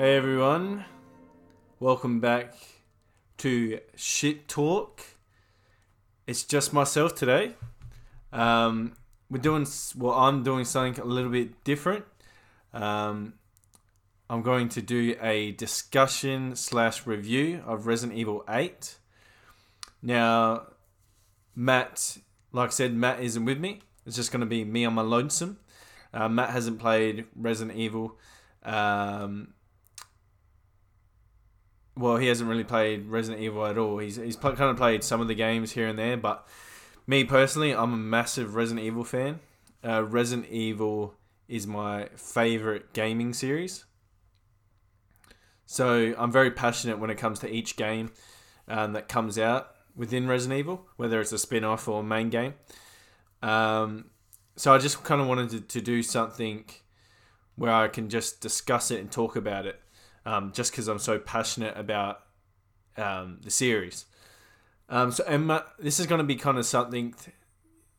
Hey everyone, welcome back to Shit Talk. It's just myself today. Um, we're doing well. I'm doing something a little bit different. Um, I'm going to do a discussion slash review of Resident Evil Eight. Now, Matt, like I said, Matt isn't with me. It's just going to be me on my lonesome. Uh, Matt hasn't played Resident Evil. Um, well, he hasn't really played Resident Evil at all. He's he's kind of played some of the games here and there, but me personally, I'm a massive Resident Evil fan. Uh, Resident Evil is my favorite gaming series. So I'm very passionate when it comes to each game um, that comes out within Resident Evil, whether it's a spin off or main game. Um, so I just kind of wanted to, to do something where I can just discuss it and talk about it um, just because I'm so passionate about um, the series. Um, so, and Matt, this is going to be kind of something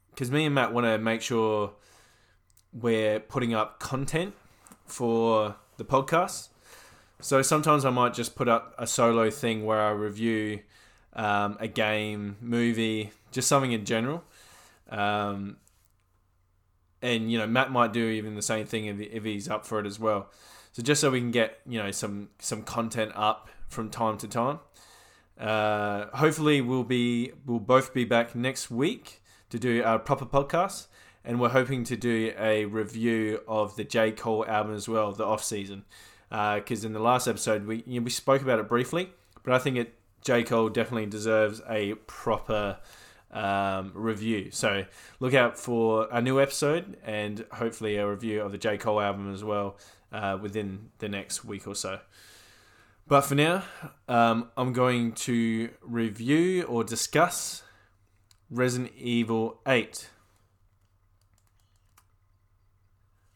because me and Matt want to make sure we're putting up content for the podcast. So sometimes I might just put up a solo thing where I review um, a game, movie, just something in general. Um, and you know, Matt might do even the same thing if, if he's up for it as well. So just so we can get you know some some content up from time to time. Uh, hopefully, we'll be we'll both be back next week to do our proper podcast, and we're hoping to do a review of the J Cole album as well, the off season. Because uh, in the last episode we you know, we spoke about it briefly, but I think it J Cole definitely deserves a proper um, review. So look out for a new episode and hopefully a review of the J Cole album as well uh, within the next week or so. But for now, um, I'm going to review or discuss Resident Evil 8.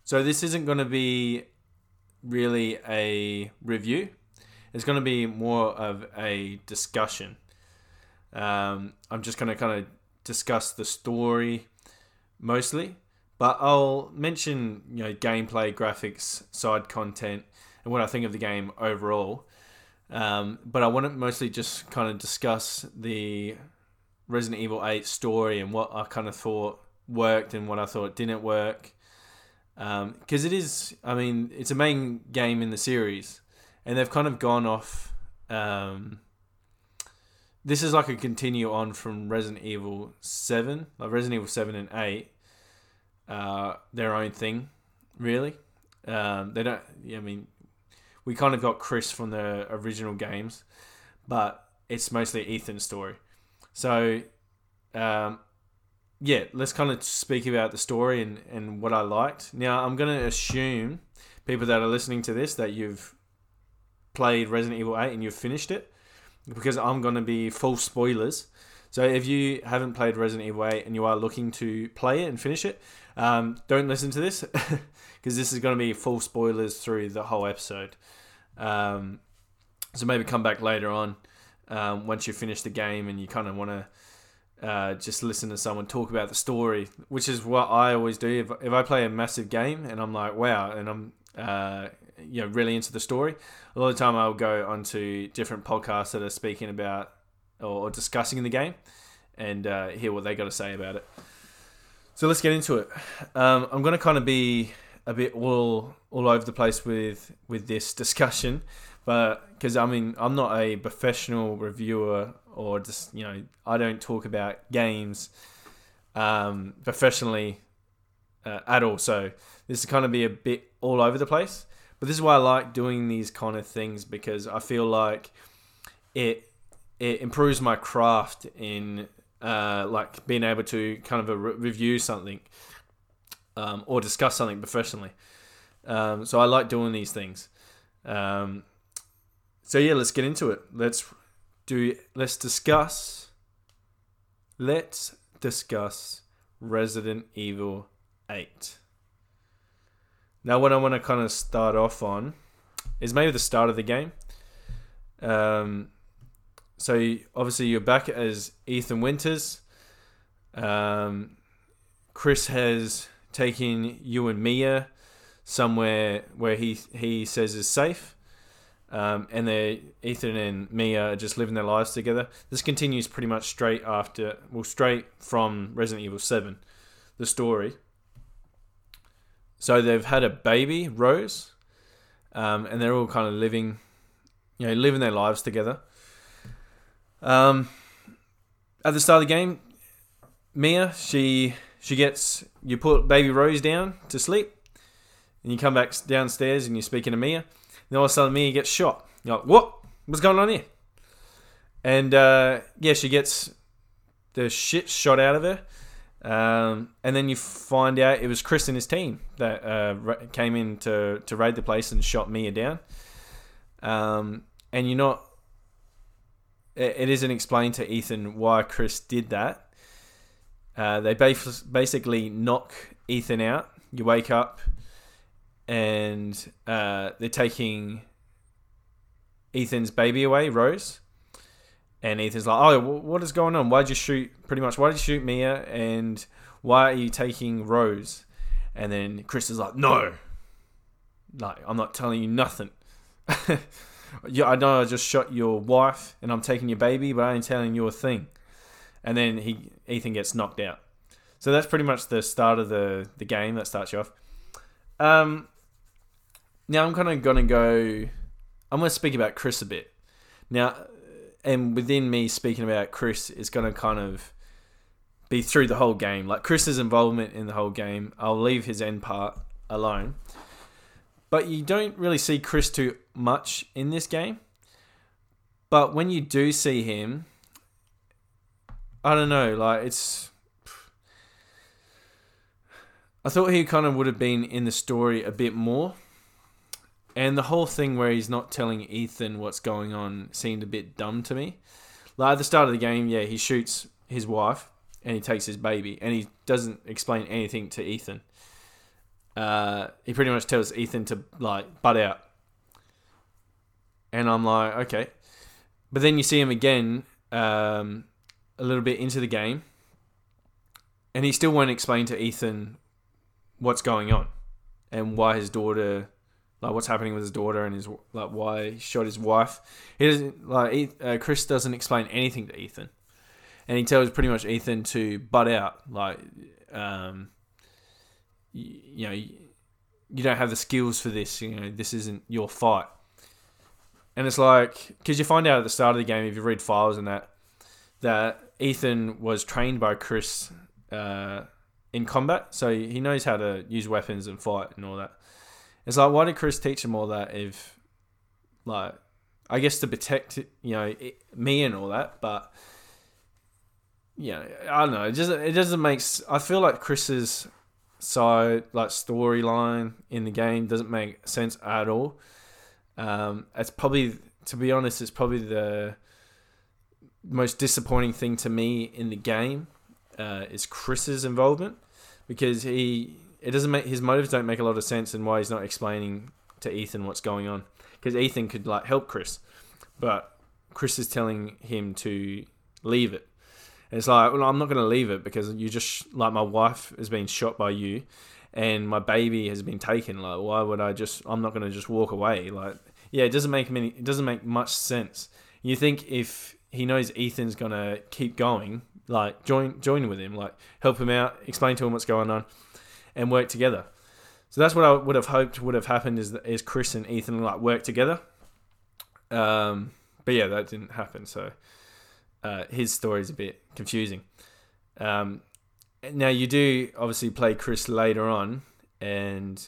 So this isn't going to be really a review. It's going to be more of a discussion. Um, I'm just going to kind of discuss the story mostly, but I'll mention you know gameplay, graphics, side content, and what I think of the game overall. Um, but I want to mostly just kind of discuss the Resident Evil 8 story and what I kind of thought worked and what I thought didn't work. Because um, it is, I mean, it's a main game in the series, and they've kind of gone off. Um, this is like a continue on from Resident Evil 7, like Resident Evil 7 and 8 uh, their own thing, really. Um, they don't. I mean, we kind of got Chris from the original games, but it's mostly Ethan's story. So, um, yeah, let's kind of speak about the story and, and what I liked. Now, I'm going to assume people that are listening to this that you've played Resident Evil 8 and you've finished it because I'm going to be full spoilers. So if you haven't played Resident Evil 8 and you are looking to play it and finish it, um, don't listen to this because this is going to be full spoilers through the whole episode. Um, so maybe come back later on um, once you finish the game and you kind of want to uh, just listen to someone talk about the story, which is what I always do. If, if I play a massive game and I'm like, wow, and I'm uh, you know really into the story, a lot of time I'll go onto different podcasts that are speaking about or, discussing the game and uh, hear what they got to say about it. So let's get into it. Um, I'm going to kind of be a bit all all over the place with with this discussion, but because I mean I'm not a professional reviewer or just you know I don't talk about games um, professionally uh, at all. So this is kind of be a bit all over the place. But this is why I like doing these kind of things because I feel like it it improves my craft in uh, like being able to kind of re- review something um, or discuss something professionally. Um, so I like doing these things. Um, so yeah, let's get into it. Let's do. Let's discuss. Let's discuss Resident Evil Eight. Now, what I want to kind of start off on is maybe the start of the game. Um, so obviously you're back as Ethan Winters. Um, Chris has taken you and Mia somewhere where he he says is safe. Um, and they Ethan and Mia are just living their lives together. This continues pretty much straight after, well, straight from Resident Evil Seven, the story. So they've had a baby, Rose, um, and they're all kind of living, you know, living their lives together. Um, at the start of the game, Mia, she she gets you put baby Rose down to sleep, and you come back downstairs and you're speaking to Mia. And all of a sudden, Mia gets shot. You're like, what? What's going on here? And uh, yeah, she gets the shit shot out of her. Um, and then you find out it was Chris and his team that uh, came in to, to raid the place and shot Mia down. Um, and you're not. It, isn't explained to Ethan why Chris did that. Uh, they basically knock Ethan out. You wake up, and uh, they're taking Ethan's baby away, Rose. And Ethan's like, "Oh, what is going on? Why'd you shoot? Pretty much, why did you shoot Mia? And why are you taking Rose?" And then Chris is like, "No, like I'm not telling you nothing. yeah, I know I just shot your wife and I'm taking your baby, but I ain't telling you a thing." And then he Ethan gets knocked out. So that's pretty much the start of the the game. That starts you off. Um, now I'm kind of gonna go. I'm gonna speak about Chris a bit. Now, and within me speaking about Chris is gonna kind of be through the whole game. Like Chris's involvement in the whole game, I'll leave his end part alone. But you don't really see Chris too much in this game. But when you do see him, I don't know, like it's I thought he kind of would have been in the story a bit more and the whole thing where he's not telling Ethan what's going on seemed a bit dumb to me. Like at the start of the game, yeah, he shoots his wife and he takes his baby, and he doesn't explain anything to Ethan. Uh, he pretty much tells Ethan to like butt out, and I'm like, okay. But then you see him again um, a little bit into the game, and he still won't explain to Ethan what's going on and why his daughter like what's happening with his daughter and his like why he shot his wife. He doesn't like uh, Chris doesn't explain anything to Ethan, and he tells pretty much Ethan to butt out. Like, um, you, you know, you, you don't have the skills for this. You know, this isn't your fight. And it's like because you find out at the start of the game if you read files and that that Ethan was trained by Chris uh, in combat, so he knows how to use weapons and fight and all that. It's like, why did Chris teach him all that if, like, I guess to protect, you know, it, me and all that, but, you know, I don't know. It just it doesn't make. I feel like Chris's side, like storyline in the game, doesn't make sense at all. Um, it's probably, to be honest, it's probably the most disappointing thing to me in the game uh, is Chris's involvement because he it doesn't make his motives don't make a lot of sense and why he's not explaining to Ethan what's going on because Ethan could like help Chris, but Chris is telling him to leave it. And it's like, well, I'm not going to leave it because you just like my wife has been shot by you, and my baby has been taken. Like, why would I just? I'm not going to just walk away. Like, yeah, it doesn't make many. It doesn't make much sense. You think if he knows Ethan's to keep going, like join join with him, like help him out, explain to him what's going on and work together. So that's what I would have hoped would have happened is is Chris and Ethan like work together. Um, but yeah, that didn't happen. So uh, his story is a bit confusing. Um, now you do obviously play Chris later on, and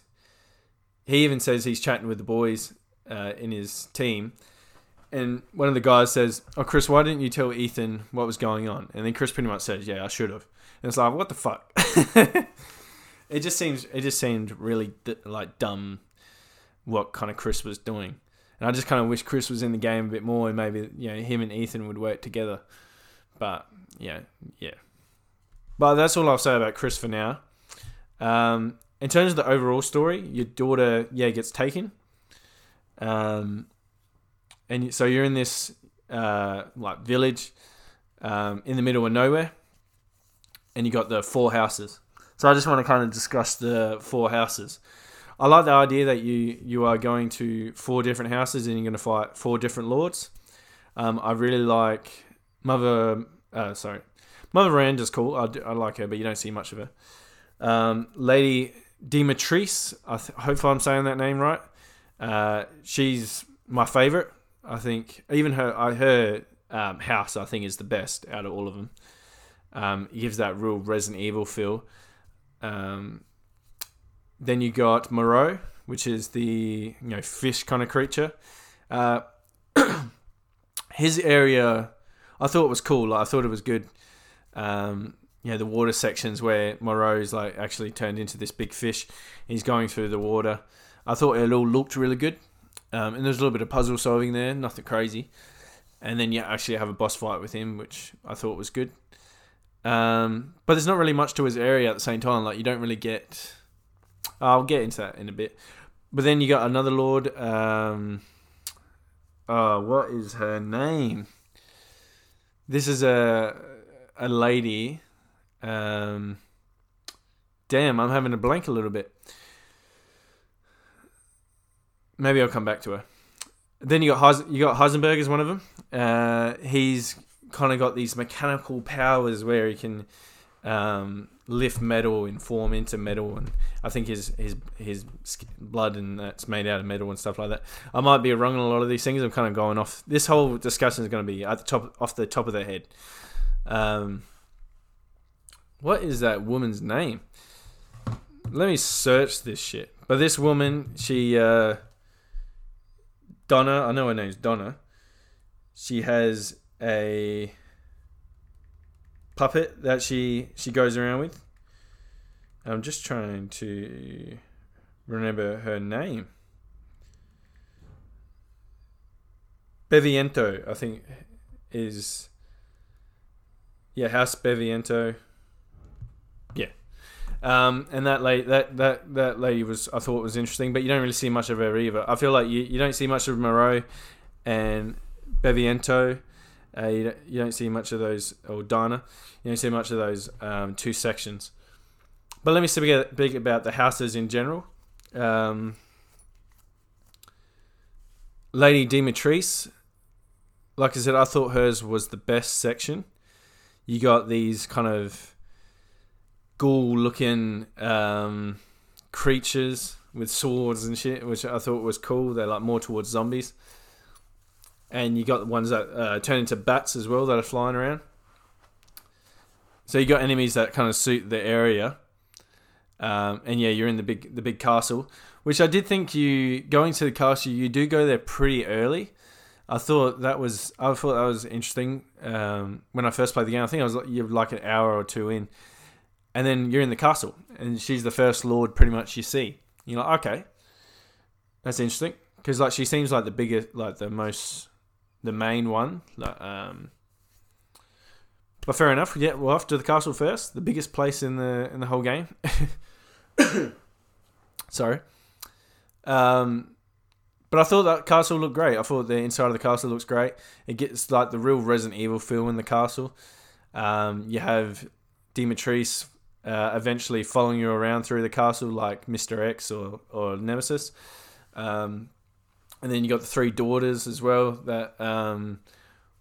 he even says he's chatting with the boys uh, in his team. And one of the guys says, "Oh, Chris, why didn't you tell Ethan what was going on?" And then Chris pretty much says, "Yeah, I should have." And it's like, "What the fuck?" It just seems it just seemed really like dumb what kind of Chris was doing. And I just kind of wish Chris was in the game a bit more and maybe you know him and Ethan would work together. But yeah, yeah. But that's all I'll say about Chris for now. Um, in terms of the overall story, your daughter yeah gets taken. Um, and so you're in this uh, like village um, in the middle of nowhere, and you got the four houses. So I just want to kind of discuss the four houses. I like the idea that you you are going to four different houses and you're going to fight four different lords. Um, I really like Mother. Uh, sorry, Mother Miranda's cool. I, do, I like her, but you don't see much of her. Um, Lady Dimitresse. I th- hope I'm saying that name right. Uh, she's my favorite. I think even her her um, house I think is the best out of all of them. Um, gives that real Resident Evil feel. Um, then you got Moreau, which is the you know fish kind of creature. Uh, his area, I thought was cool. Like, I thought it was good. Um, you know, the water sections where Moreau's like actually turned into this big fish. He's going through the water. I thought it all looked really good. Um, and there's a little bit of puzzle solving there, nothing crazy. And then you actually have a boss fight with him, which I thought was good. Um, but there's not really much to his area at the same time. Like you don't really get. I'll get into that in a bit. But then you got another lord. Um, oh, what is her name? This is a a lady. Um, damn, I'm having a blank a little bit. Maybe I'll come back to her. Then you got Heis- you got Heisenberg as one of them. Uh, he's kind of got these mechanical powers where he can um, lift metal and form into metal, and I think his his his blood and that's made out of metal and stuff like that. I might be wrong on a lot of these things. I'm kind of going off. This whole discussion is going to be at the top off the top of their head. Um, what is that woman's name? Let me search this shit. But this woman, she uh, Donna, I know her name's Donna. She has a puppet that she she goes around with. I'm just trying to remember her name. Beviento, I think, is yeah, House Beviento. Um, and that lady, that that that lady was I thought was interesting, but you don't really see much of her either. I feel like you, you don't see much of Moreau and Beviento. Uh, you, don't, you don't see much of those, or Dinah. You don't see much of those um, two sections. But let me speak about the houses in general. Um, Lady Dimitresse, like I said, I thought hers was the best section. You got these kind of ghoul-looking um, creatures with swords and shit, which I thought was cool. They're like more towards zombies and you got the ones that uh, turn into bats as well that are flying around. So you got enemies that kind of suit the area, um, and yeah, you're in the big the big castle, which I did think you going to the castle. You do go there pretty early. I thought that was I thought that was interesting um, when I first played the game. I think I was like, you're like an hour or two in, and then you're in the castle, and she's the first lord pretty much you see. You're like, okay, that's interesting because like she seems like the biggest, like the most the main one. Um, but fair enough. Yeah, we're off to the castle first, the biggest place in the in the whole game. Sorry. Um, but I thought that castle looked great. I thought the inside of the castle looks great. It gets like the real Resident Evil feel in the castle. Um, you have Dimitresse uh, eventually following you around through the castle like Mr. X or, or Nemesis. Um, and then you got the three daughters as well that um,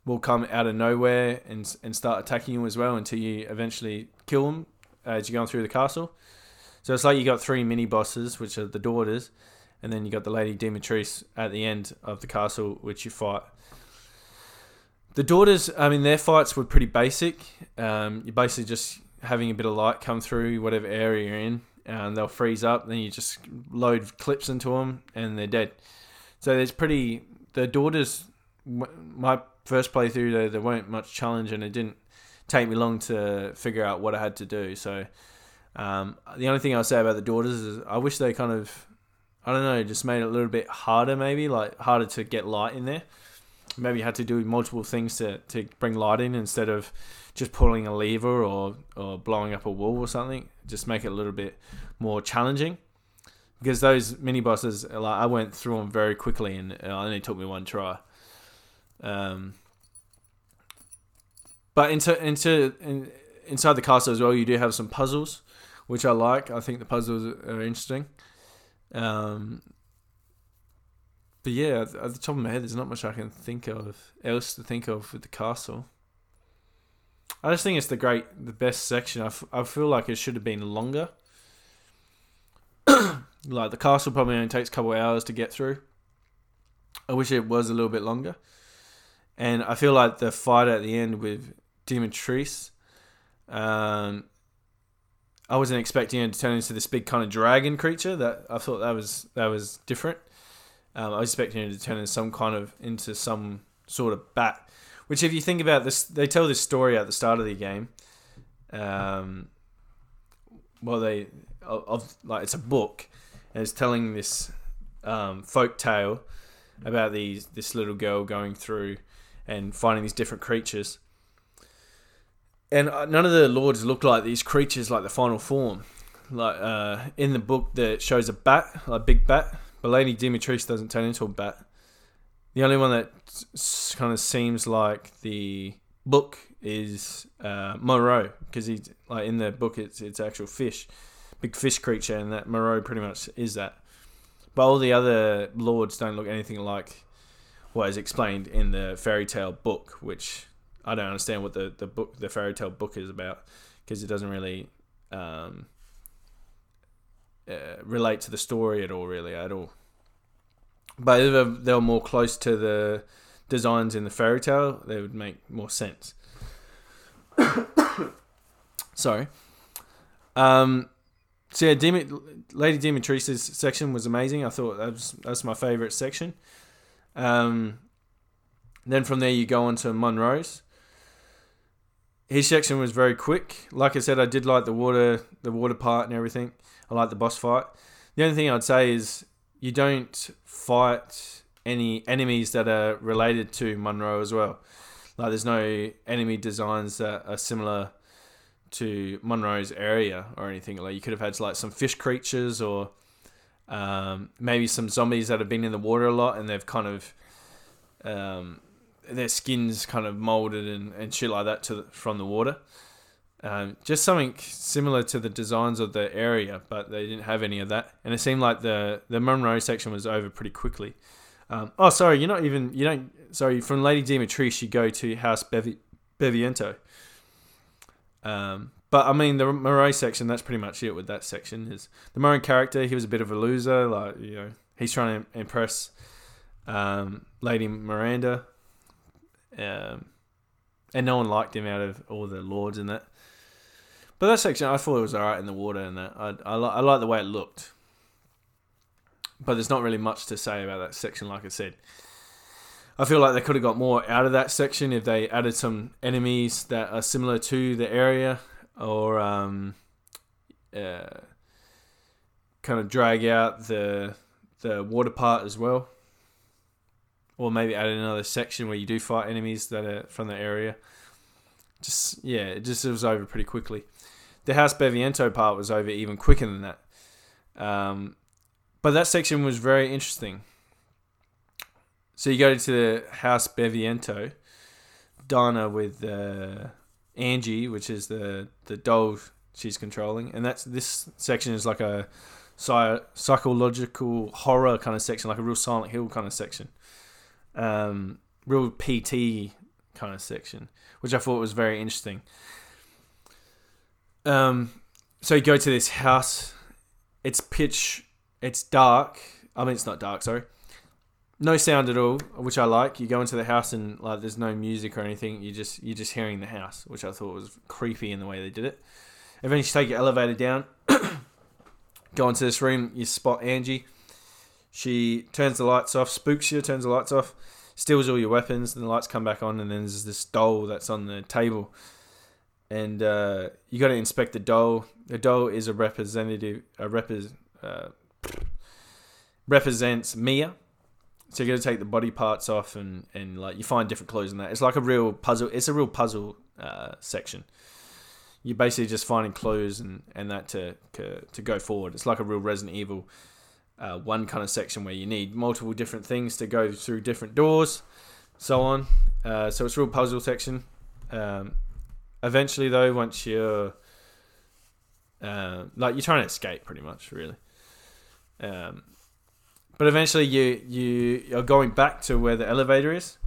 will come out of nowhere and and start attacking you as well until you eventually kill them as you're going through the castle. So it's like you got three mini bosses, which are the daughters, and then you got the Lady Dimitresse at the end of the castle, which you fight. The daughters, I mean, their fights were pretty basic. Um, you're basically just having a bit of light come through whatever area you're in, and they'll freeze up. Then you just load clips into them, and they're dead. So there's pretty the daughters. My first playthrough, there, there weren't much challenge, and it didn't take me long to figure out what I had to do. So um, the only thing I'll say about the daughters is I wish they kind of, I don't know, just made it a little bit harder, maybe like harder to get light in there. Maybe you had to do multiple things to, to bring light in instead of just pulling a lever or, or blowing up a wall or something. Just make it a little bit more challenging because those mini bosses, like I went through them very quickly, and it only took me one try. Um, but into into in, inside the castle as well, you do have some puzzles, which I like. I think the puzzles are interesting. Um, but yeah, at the top of my head, there's not much I can think of else to think of with the castle. I just think it's the great, the best section. I, f- I feel like it should have been longer. like the castle probably only takes a couple hours to get through. I wish it was a little bit longer. And I feel like the fight at the end with Dimitris, um, I wasn't expecting it to turn into this big kind of dragon creature. That I thought that was that was different. Um, I was expecting it to turn into some kind of into some sort of bat. Which, if you think about this, they tell this story at the start of the game. Um, well, they of, of like it's a book, and it's telling this um, folk tale about these this little girl going through and finding these different creatures. And uh, none of the lords look like these creatures, like the final form. Like uh, in the book, that shows a bat, a big bat, but Lady Dimitris doesn't turn into a bat. The only one that kind of seems like the book is uh, Moreau, because he like in the book it's it's actual fish, big fish creature, and that Moreau pretty much is that. But all the other lords don't look anything like what is explained in the fairy tale book, which I don't understand what the, the book the fairy tale book is about because it doesn't really um, uh, relate to the story at all, really at all. But if they were more close to the designs in the fairy tale, they would make more sense. Sorry. Um, so yeah, Lady Dimitris's section was amazing. I thought that was that's my favorite section. Um, then from there you go on to Monroe's. His section was very quick. Like I said, I did like the water, the water part and everything. I like the boss fight. The only thing I'd say is you don't fight any enemies that are related to Monroe as well. Like there's no enemy designs that are similar to Monroe's area or anything. Like you could have had like some fish creatures or um, maybe some zombies that have been in the water a lot and they've kind of um, their skins kind of molded and, and shit like that to the, from the water. Um, just something similar to the designs of the area, but they didn't have any of that, and it seemed like the the Monroe section was over pretty quickly. Um, oh, sorry, you're not even you don't. Sorry, from Lady Dimitris, you go to House Bevi, Beviento. Um, but I mean, the Moray section, that's pretty much it with that section. Is the Moray character, he was a bit of a loser. Like, you know, he's trying to impress um, Lady Miranda. Um, and no one liked him out of all the lords in that. But that section, I thought it was alright in the water and that. I, I, I like the way it looked. But there's not really much to say about that section, like I said. I feel like they could have got more out of that section if they added some enemies that are similar to the area or um, uh, kind of drag out the the water part as well, or maybe add another section where you do fight enemies that are from the area. Just yeah, it just it was over pretty quickly. The House Beviento part was over even quicker than that. Um, but that section was very interesting. So you go to the House Beviento, Donna with uh, Angie, which is the the doll she's controlling, and that's this section is like a psychological horror kind of section, like a real Silent Hill kind of section, um, real PT kind of section, which I thought was very interesting. Um, so you go to this house. It's pitch. It's dark. I mean, it's not dark. Sorry no sound at all, which I like. You go into the house and like there's no music or anything. You just you're just hearing the house, which I thought was creepy in the way they did it. Eventually, you take your elevator down, go into this room. You spot Angie. She turns the lights off, spooks you, turns the lights off, steals all your weapons, and the lights come back on. And then there's this doll that's on the table, and uh, you got to inspect the doll. The doll is a representative, a repres, uh, represents Mia so you got to take the body parts off and, and like you find different clues in that. It's like a real puzzle. It's a real puzzle uh, section. You're basically just finding clues and, and that to, to to go forward. It's like a real Resident Evil uh, one kind of section where you need multiple different things to go through different doors, so on. Uh, so it's a real puzzle section. Um, eventually, though, once you're uh, like you're trying to escape, pretty much, really. Um, but eventually, you you are going back to where the elevator is,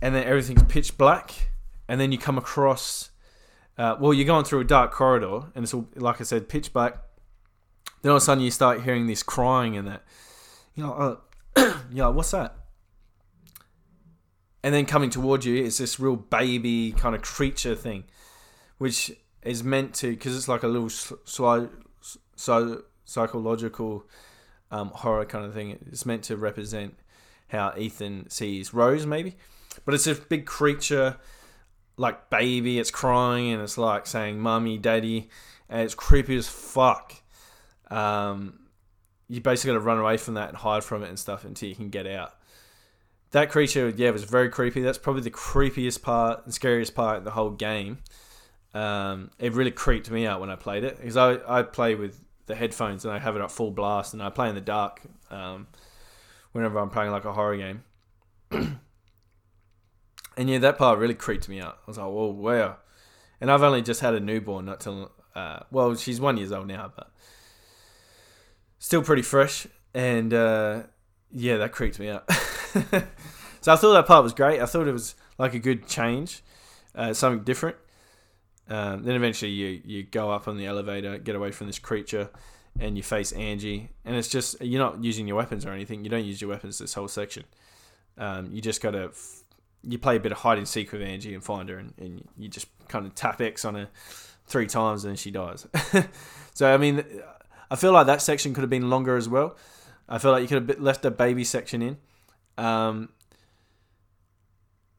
and then everything's pitch black, and then you come across. Uh, well, you're going through a dark corridor, and it's all, like I said, pitch black. Then all of a sudden, you start hearing this crying and that. You know, uh, like, what's that? And then coming towards you is this real baby kind of creature thing, which is meant to, because it's like a little slow, so psychological um, horror kind of thing. It's meant to represent how Ethan sees Rose, maybe. But it's a big creature, like baby. It's crying and it's like saying "mummy, daddy," and it's creepy as fuck. Um, you basically got to run away from that and hide from it and stuff until you can get out. That creature, yeah, was very creepy. That's probably the creepiest part and scariest part in the whole game. Um, it really creeped me out when I played it because I, I play with the headphones and I have it at full blast and I play in the dark um, whenever I'm playing like a horror game. and yeah, that part really creeped me out. I was like, whoa, wow. And I've only just had a newborn, not till, uh, well, she's one years old now, but still pretty fresh. And uh, yeah, that creeped me out. so I thought that part was great. I thought it was like a good change, uh, something different. Um, then eventually you you go up on the elevator, get away from this creature, and you face Angie. And it's just you're not using your weapons or anything. You don't use your weapons this whole section. Um, you just gotta f- you play a bit of hide and seek with Angie and find her, and, and you just kind of tap X on her three times, and she dies. so I mean, I feel like that section could have been longer as well. I feel like you could have left the baby section in. Um,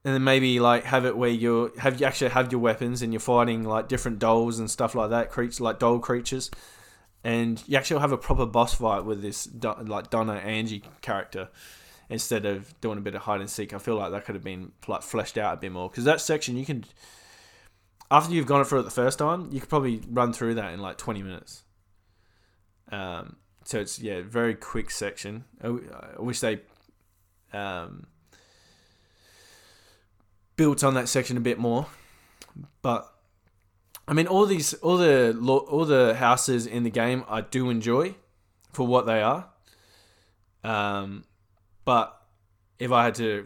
and then maybe like have it where you have you actually have your weapons and you're fighting like different dolls and stuff like that, creatures like doll creatures, and you actually have a proper boss fight with this like Donna Angie character instead of doing a bit of hide and seek. I feel like that could have been like fleshed out a bit more because that section you can after you've gone through it the first time, you could probably run through that in like 20 minutes. Um, so it's yeah, very quick section. I, I wish they um, built on that section a bit more. But I mean, all these, all the, all the houses in the game, I do enjoy for what they are. Um, but if I had to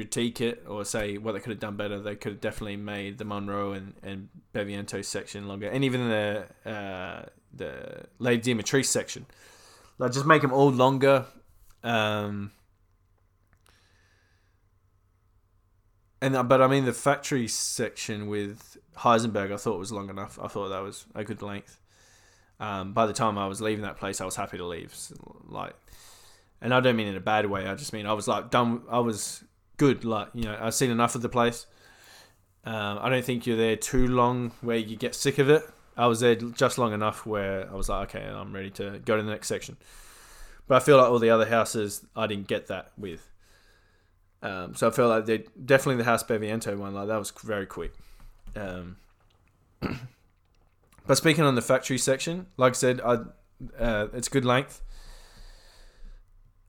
critique it or say what they could have done better, they could have definitely made the Monroe and, and Beviento section longer, and even the uh, the Lady Dimitrescu section. Like just make them all longer. Um, And uh, but I mean the factory section with Heisenberg, I thought was long enough. I thought that was a good length. Um, by the time I was leaving that place, I was happy to leave. So, like, and I don't mean in a bad way. I just mean I was like done. I was good. Like you know, I've seen enough of the place. Um, I don't think you're there too long where you get sick of it. I was there just long enough where I was like, okay, I'm ready to go to the next section. But I feel like all the other houses, I didn't get that with. Um, so I felt like they definitely the House Beviento one like that was very quick. Um, but speaking on the factory section, like I said, I, uh, it's good length.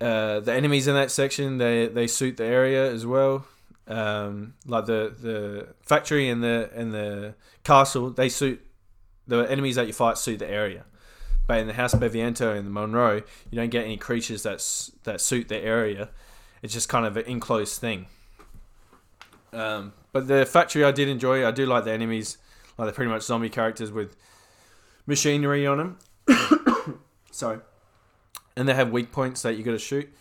Uh, the enemies in that section they they suit the area as well. Um, like the the factory and the and the castle they suit the enemies that you fight suit the area. But in the House of Beviento and the Monroe, you don't get any creatures that that suit the area it's just kind of an enclosed thing. Um, but the factory I did enjoy. I do like the enemies, like they're pretty much zombie characters with machinery on them. Sorry, and they have weak points that you got to shoot,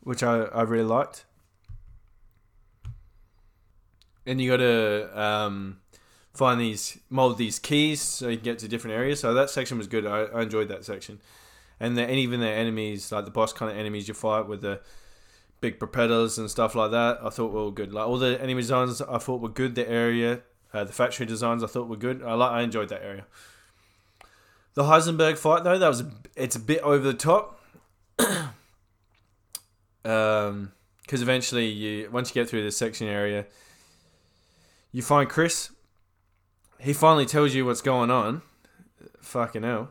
which I, I really liked. And you got to um, find these mold these keys so you can get to different areas. So that section was good. I, I enjoyed that section, and, the, and even the enemies, like the boss kind of enemies you fight with the big propellers and stuff like that. I thought were good. Like all the enemy designs, I thought were good. The area, uh, the factory designs, I thought were good. I like, I enjoyed that area. The Heisenberg fight though, that was it's a bit over the top. Um, because eventually you once you get through this section area, you find Chris. He finally tells you what's going on. Fucking hell.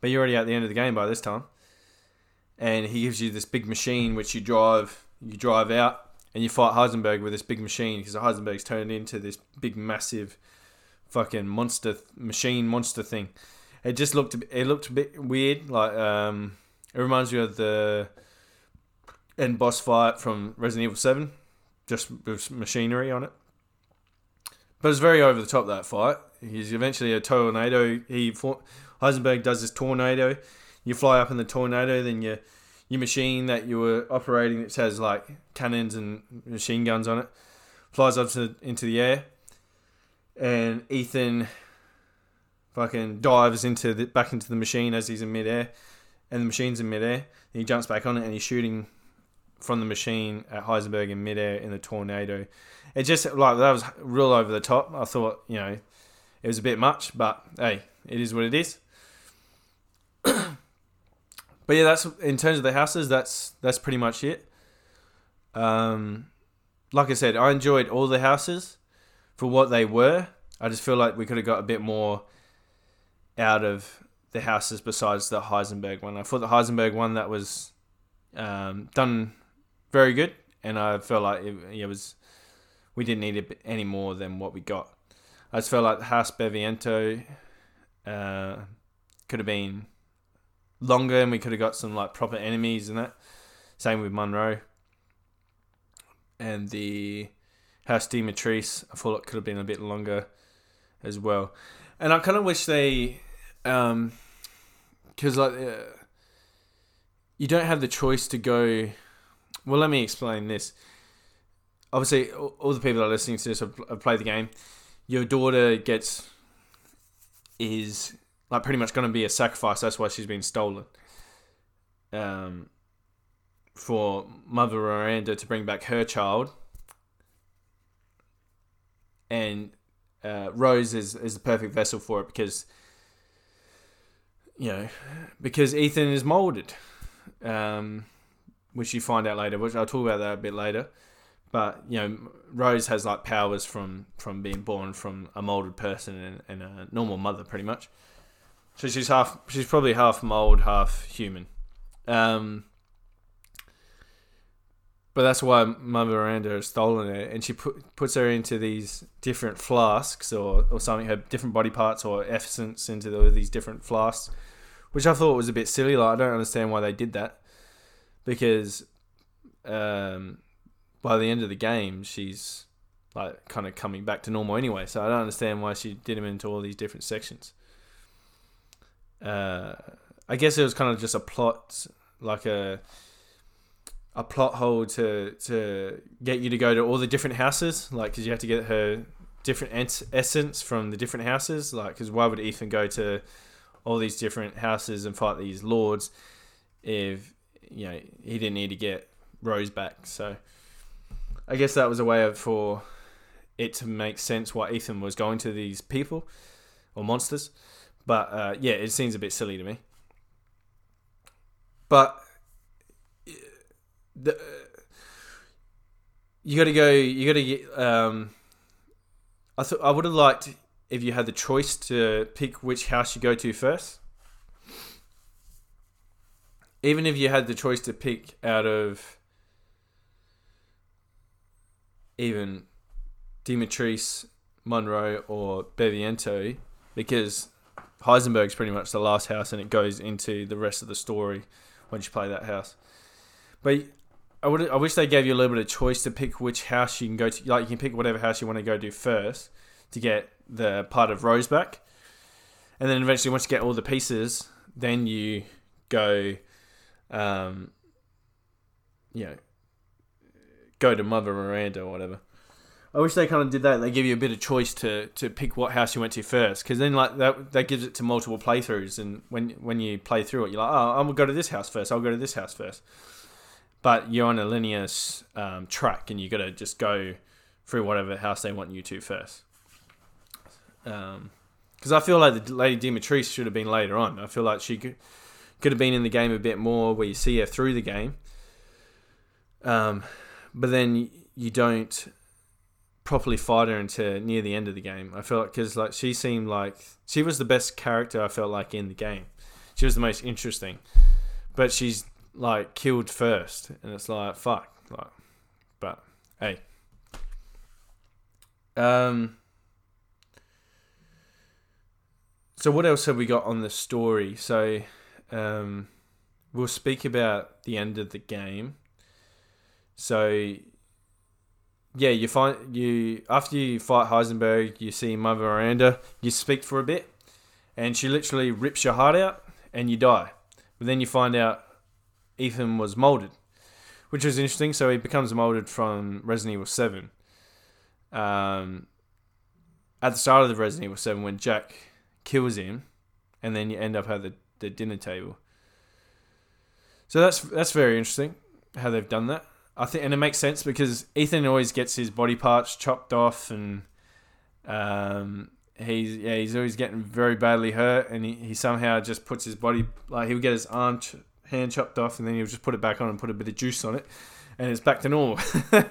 But you're already at the end of the game by this time. And he gives you this big machine which you drive you drive out and you fight Heisenberg with this big machine because Heisenberg's turned into this big, massive, fucking monster machine monster thing. It just looked it looked a bit weird, like um, It reminds me of the end boss fight from Resident Evil Seven, just with machinery on it. But it's very over the top that fight. He's eventually a tornado. He Heisenberg does this tornado. You fly up in the tornado, then you your machine that you were operating that has like cannons and machine guns on it flies up to, into the air, and Ethan fucking dives into the, back into the machine as he's in midair, and the machine's in midair. He jumps back on it and he's shooting from the machine at Heisenberg in midair in the tornado. It just like that was real over the top. I thought you know it was a bit much, but hey, it is what it is. but yeah, that's in terms of the houses. That's that's pretty much it. Um, like I said, I enjoyed all the houses for what they were. I just feel like we could have got a bit more out of the houses besides the Heisenberg one. I thought the Heisenberg one that was um, done very good, and I felt like it, it, was we didn't need it any more than what we got. I just felt like the House Beviento uh, could have been longer, and we could have got some like proper enemies and that. Same with Monroe and the House Dimitrescu. I thought it could have been a bit longer as well, and I kind of wish they, um, because like. Uh, you don't have the choice to go. Well, let me explain this. Obviously, all the people that are listening to this have, played the game. Your daughter gets is like pretty much going to be a sacrifice. That's why she's been stolen. Um, for Mother Miranda to bring back her child, and uh, Rose is is the perfect vessel for it because you know because Ethan is molded um, which you find out later. Which I'll talk about that a bit later. But you know, Rose has like powers from from being born from a molded person and, and a normal mother, pretty much. So she's half. She's probably half mold, half human. Um, but that's why Mother Miranda has stolen her, and she put, puts her into these different flasks or, or something, her different body parts or essence into the, these different flasks which I thought was a bit silly. Like I don't understand why they did that because um, by the end of the game, she's like kind of coming back to normal anyway. So I don't understand why she did him into all these different sections. Uh, I guess it was kind of just a plot, like a a plot hole to to get you to go to all the different houses, like because you have to get her different essence from the different houses. Like, because why would Ethan go to all these different houses and fight these lords if you know he didn't need to get Rose back. So I guess that was a way of, for it to make sense why Ethan was going to these people or monsters. But uh, yeah, it seems a bit silly to me. But the, you got to go. You got to get. Um, I thought I would have liked if you had the choice to pick which house you go to first, even if you had the choice to pick out of even Dimitrescu, Monroe, or Beviento, because Heisenberg's pretty much the last house and it goes into the rest of the story once you play that house. But I would I wish they gave you a little bit of choice to pick which house you can go to. Like you can pick whatever house you want to go to first to get the part of Rose back. And then eventually, once you get all the pieces, then you go, um, you know, go to Mother Miranda or whatever. I wish they kind of did that. They give you a bit of choice to, to pick what house you went to first, because then like that that gives it to multiple playthroughs. And when when you play through it, you're like, oh, I'm gonna go to this house first. I'll go to this house first. But you're on a linear um, track, and you got to just go through whatever house they want you to first. Because um, I feel like the Lady Dimitrescu should have been later on. I feel like she could, could have been in the game a bit more, where you see her through the game. Um, but then you don't properly fight her until near the end of the game. I felt because like she seemed like she was the best character I felt like in the game. She was the most interesting, but she's like killed first, and it's like fuck, like, but hey. Um, so what else have we got on the story? So um, we'll speak about the end of the game. So yeah, you find you after you fight Heisenberg, you see Mother Miranda. You speak for a bit, and she literally rips your heart out, and you die. But then you find out Ethan was molded, which is interesting. So he becomes molded from Resident Evil Seven. Um, at the start of the Resident Evil Seven, when Jack kills him, and then you end up at the, the dinner table. So that's that's very interesting how they've done that. I think, and it makes sense because Ethan always gets his body parts chopped off, and um, he's yeah he's always getting very badly hurt, and he, he somehow just puts his body like he'll get his arm ch- hand chopped off, and then he'll just put it back on and put a bit of juice on it, and it's back to normal.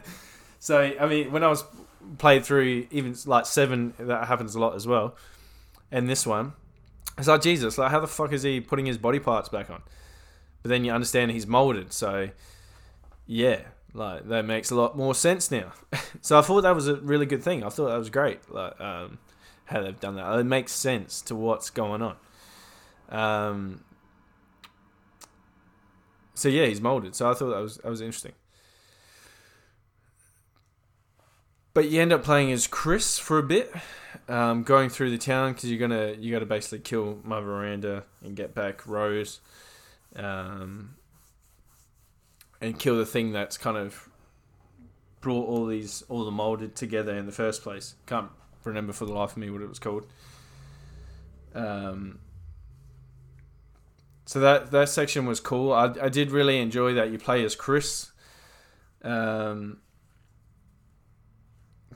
so I mean, when I was played through even like seven, that happens a lot as well, and this one, it's like Jesus, like how the fuck is he putting his body parts back on? But then you understand he's molded, so yeah, like that makes a lot more sense now. so I thought that was a really good thing. I thought that was great. Like um, how they've done that. It makes sense to what's going on. Um, so yeah, he's molded. So I thought that was that was interesting. But you end up playing as Chris for a bit, um, going through the town because you're gonna you got to basically kill Mother Miranda and get back Rose. Um, and kill the thing that's kind of brought all these all the molded together in the first place. Can't remember for the life of me what it was called. Um, so that that section was cool. I, I did really enjoy that you play as Chris. Um,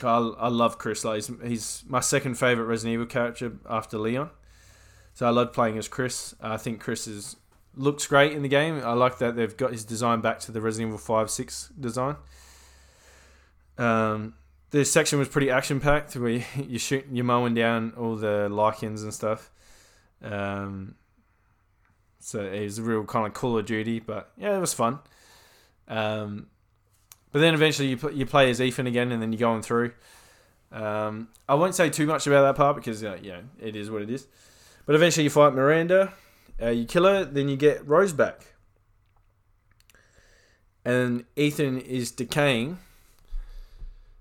I, I love Chris. He's, he's my second favorite Resident Evil character after Leon. So I love playing as Chris. I think Chris is looks great in the game. I like that they've got his design back to the Resident Evil 5 6 design. Um, the section was pretty action packed where you shoot, you're mowing down all the Lycans and stuff. Um, so it was a real kind of Call of Duty, but yeah, it was fun. Um, but then eventually you, you play as Ethan again and then you're going through. Um, I won't say too much about that part because, uh, it is what it is. But eventually you fight Miranda uh, you kill her, then you get Rose back. And Ethan is decaying.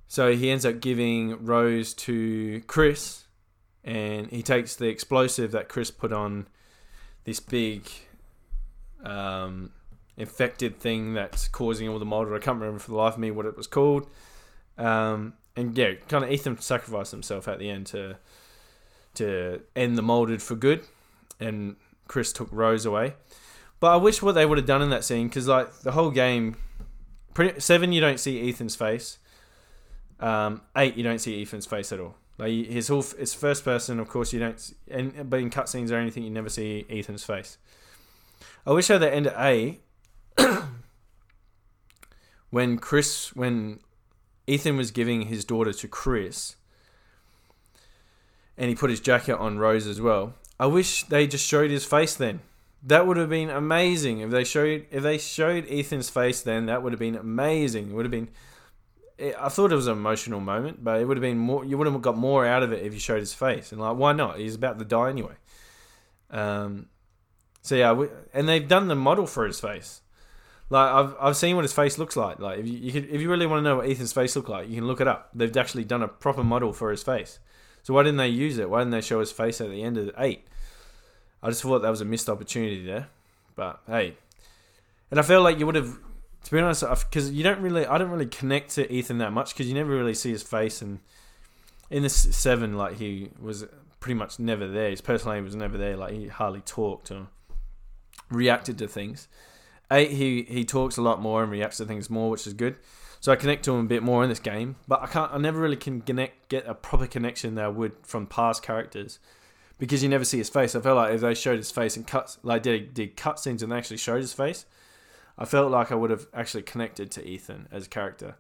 So he ends up giving Rose to Chris. And he takes the explosive that Chris put on this big um, infected thing that's causing all the mold. I can't remember for the life of me what it was called. Um, and yeah, kind of Ethan sacrificed himself at the end to to end the molded for good. And Chris took Rose away. But I wish what they would have done in that scene because like the whole game, pretty, seven you don't see Ethan's face. Um, eight you don't see Ethan's face at all. Like his whole it's first person, of course you don't. And but in cutscenes or anything, you never see Ethan's face. I wish at the end of A, when Chris, when Ethan was giving his daughter to Chris, and he put his jacket on Rose as well. I wish they just showed his face then. That would have been amazing if they showed if they showed Ethan's face then. That would have been amazing. It would have been. I thought it was an emotional moment, but it would have been more. You would have got more out of it if you showed his face, and like, why not? He's about to die anyway. Um, so yeah, and they've done the model for his face. Like I've I've seen what his face looks like. Like if you, you could, if you really want to know what Ethan's face looked like, you can look it up. They've actually done a proper model for his face. So why didn't they use it? Why didn't they show his face at the end of the eight? I just thought that was a missed opportunity there. But hey, and I feel like you would have, to be honest, because you don't really, I don't really connect to Ethan that much because you never really see his face. And in the seven, like he was pretty much never there. His personality was never there. Like he hardly talked or reacted to things. Eight, he he talks a lot more and reacts to things more, which is good. So I connect to him a bit more in this game, but I can't. I never really can connect, get a proper connection that I would from past characters, because you never see his face. I felt like if they showed his face and cuts, like did did cut scenes and actually showed his face, I felt like I would have actually connected to Ethan as a character.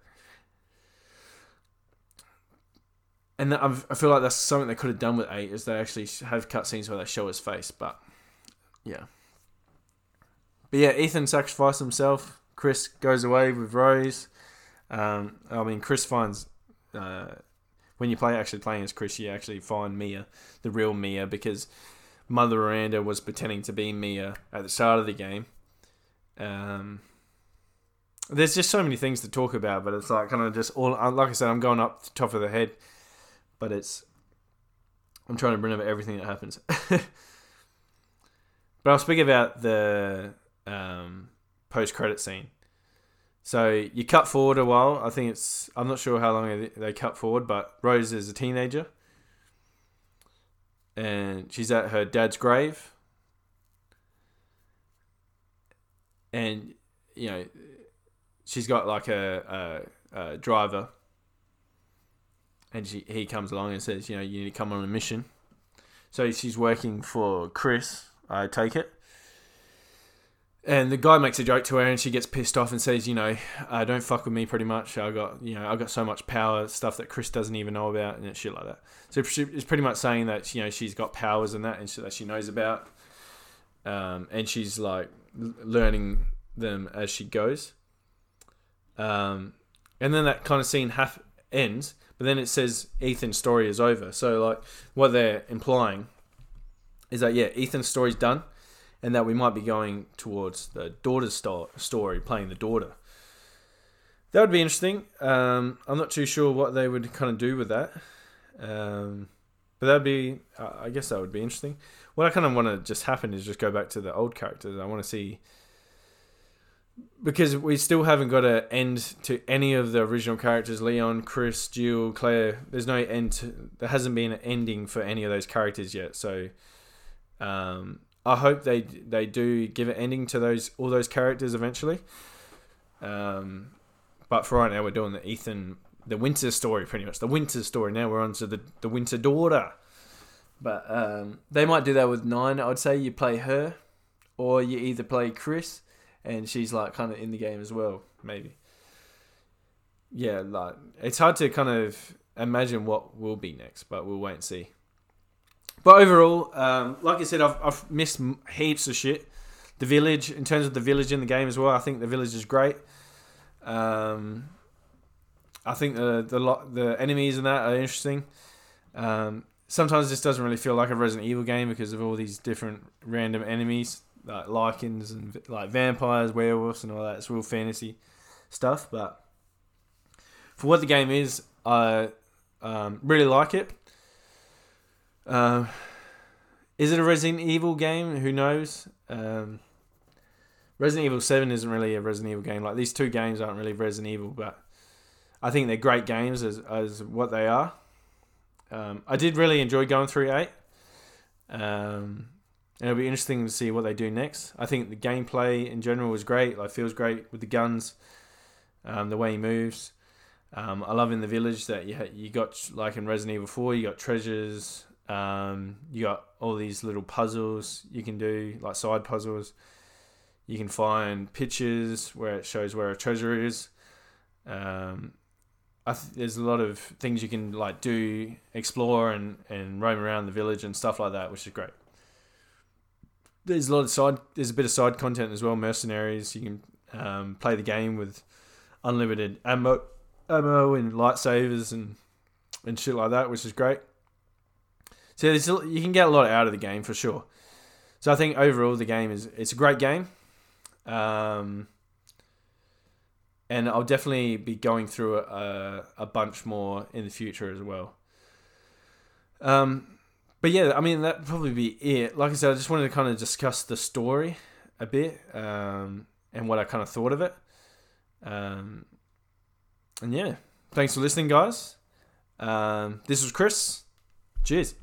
And I feel like that's something they could have done with eight, is they actually have cutscenes where they show his face. But yeah, but yeah, Ethan sacrificed himself. Chris goes away with Rose. Um, I mean, Chris finds uh, when you play actually playing as Chris, you actually find Mia, the real Mia, because Mother Miranda was pretending to be Mia at the start of the game. Um, there's just so many things to talk about, but it's like kind of just all. uh, Like I said, I'm going up the top of the head, but it's. I'm trying to remember everything that happens. but I'll speak about the um, post credit scene. So you cut forward a while. I think it's. I'm not sure how long they cut forward, but Rose is a teenager, and she's at her dad's grave, and you know, she's got like a, a, a driver, and she he comes along and says, you know, you need to come on a mission. So she's working for Chris. I take it. And the guy makes a joke to her, and she gets pissed off and says, "You know, uh, don't fuck with me. Pretty much, I got you know, I got so much power, stuff that Chris doesn't even know about, and shit like that." So she- it's pretty much saying that you know she's got powers and that, and shit that she knows about, um, and she's like learning them as she goes. Um, and then that kind of scene half ends, but then it says Ethan's story is over. So like what they're implying is that yeah, Ethan's story's done and that we might be going towards the daughter's sto- story, playing the daughter. That would be interesting. Um, I'm not too sure what they would kind of do with that, um, but that'd be. Uh, I guess that would be interesting. What I kind of want to just happen is just go back to the old characters. I want to see because we still haven't got an end to any of the original characters leon chris jill claire there's no end to, there hasn't been an ending for any of those characters yet so um, i hope they they do give an ending to those all those characters eventually. Um, but for right now we're doing the ethan the winter story pretty much. The winter story. Now we're on to the, the winter daughter. But um, they might do that with nine i'd say. You play her or you either play chris and she's like kind of in the game as well, maybe. Yeah, like it's hard to kind of imagine what will be next, but we'll wait and see. But overall, um, like I said, I've, I've missed heaps of shit. The village, in terms of the village in the game as well, I think the village is great. Um, I think the the the enemies and that are interesting. Um, sometimes this doesn't really feel like a Resident Evil game because of all these different random enemies like Lycans and like vampires, werewolves, and all that. It's real fantasy stuff, but for what the game is, I um, really like it. Um, is it a Resident Evil game? Who knows? Um, Resident Evil Seven isn't really a Resident Evil game. Like these two games aren't really Resident Evil, but I think they're great games as as what they are. Um, I did really enjoy going through eight. Um, and it'll be interesting to see what they do next. I think the gameplay in general was great. Like feels great with the guns, um, the way he moves. Um, I love in the village that you you got like in Resident Evil Four, you got treasures. Um, you got all these little puzzles you can do, like side puzzles. You can find pictures where it shows where a treasure is. Um, th- there's a lot of things you can like do, explore and, and roam around the village and stuff like that, which is great there's a lot of side. There's a bit of side content as well. Mercenaries. You can um, play the game with unlimited ammo, ammo and lightsabers and and shit like that, which is great. So you can get a lot out of the game for sure. So I think overall the game is it's a great game. Um, and I'll definitely be going through a, a bunch more in the future as well. Um, but yeah, I mean that'd probably be it. Like I said, I just wanted to kind of discuss the story a bit um, and what I kind of thought of it. Um, and yeah, thanks for listening, guys. Um, this was Chris. Cheers.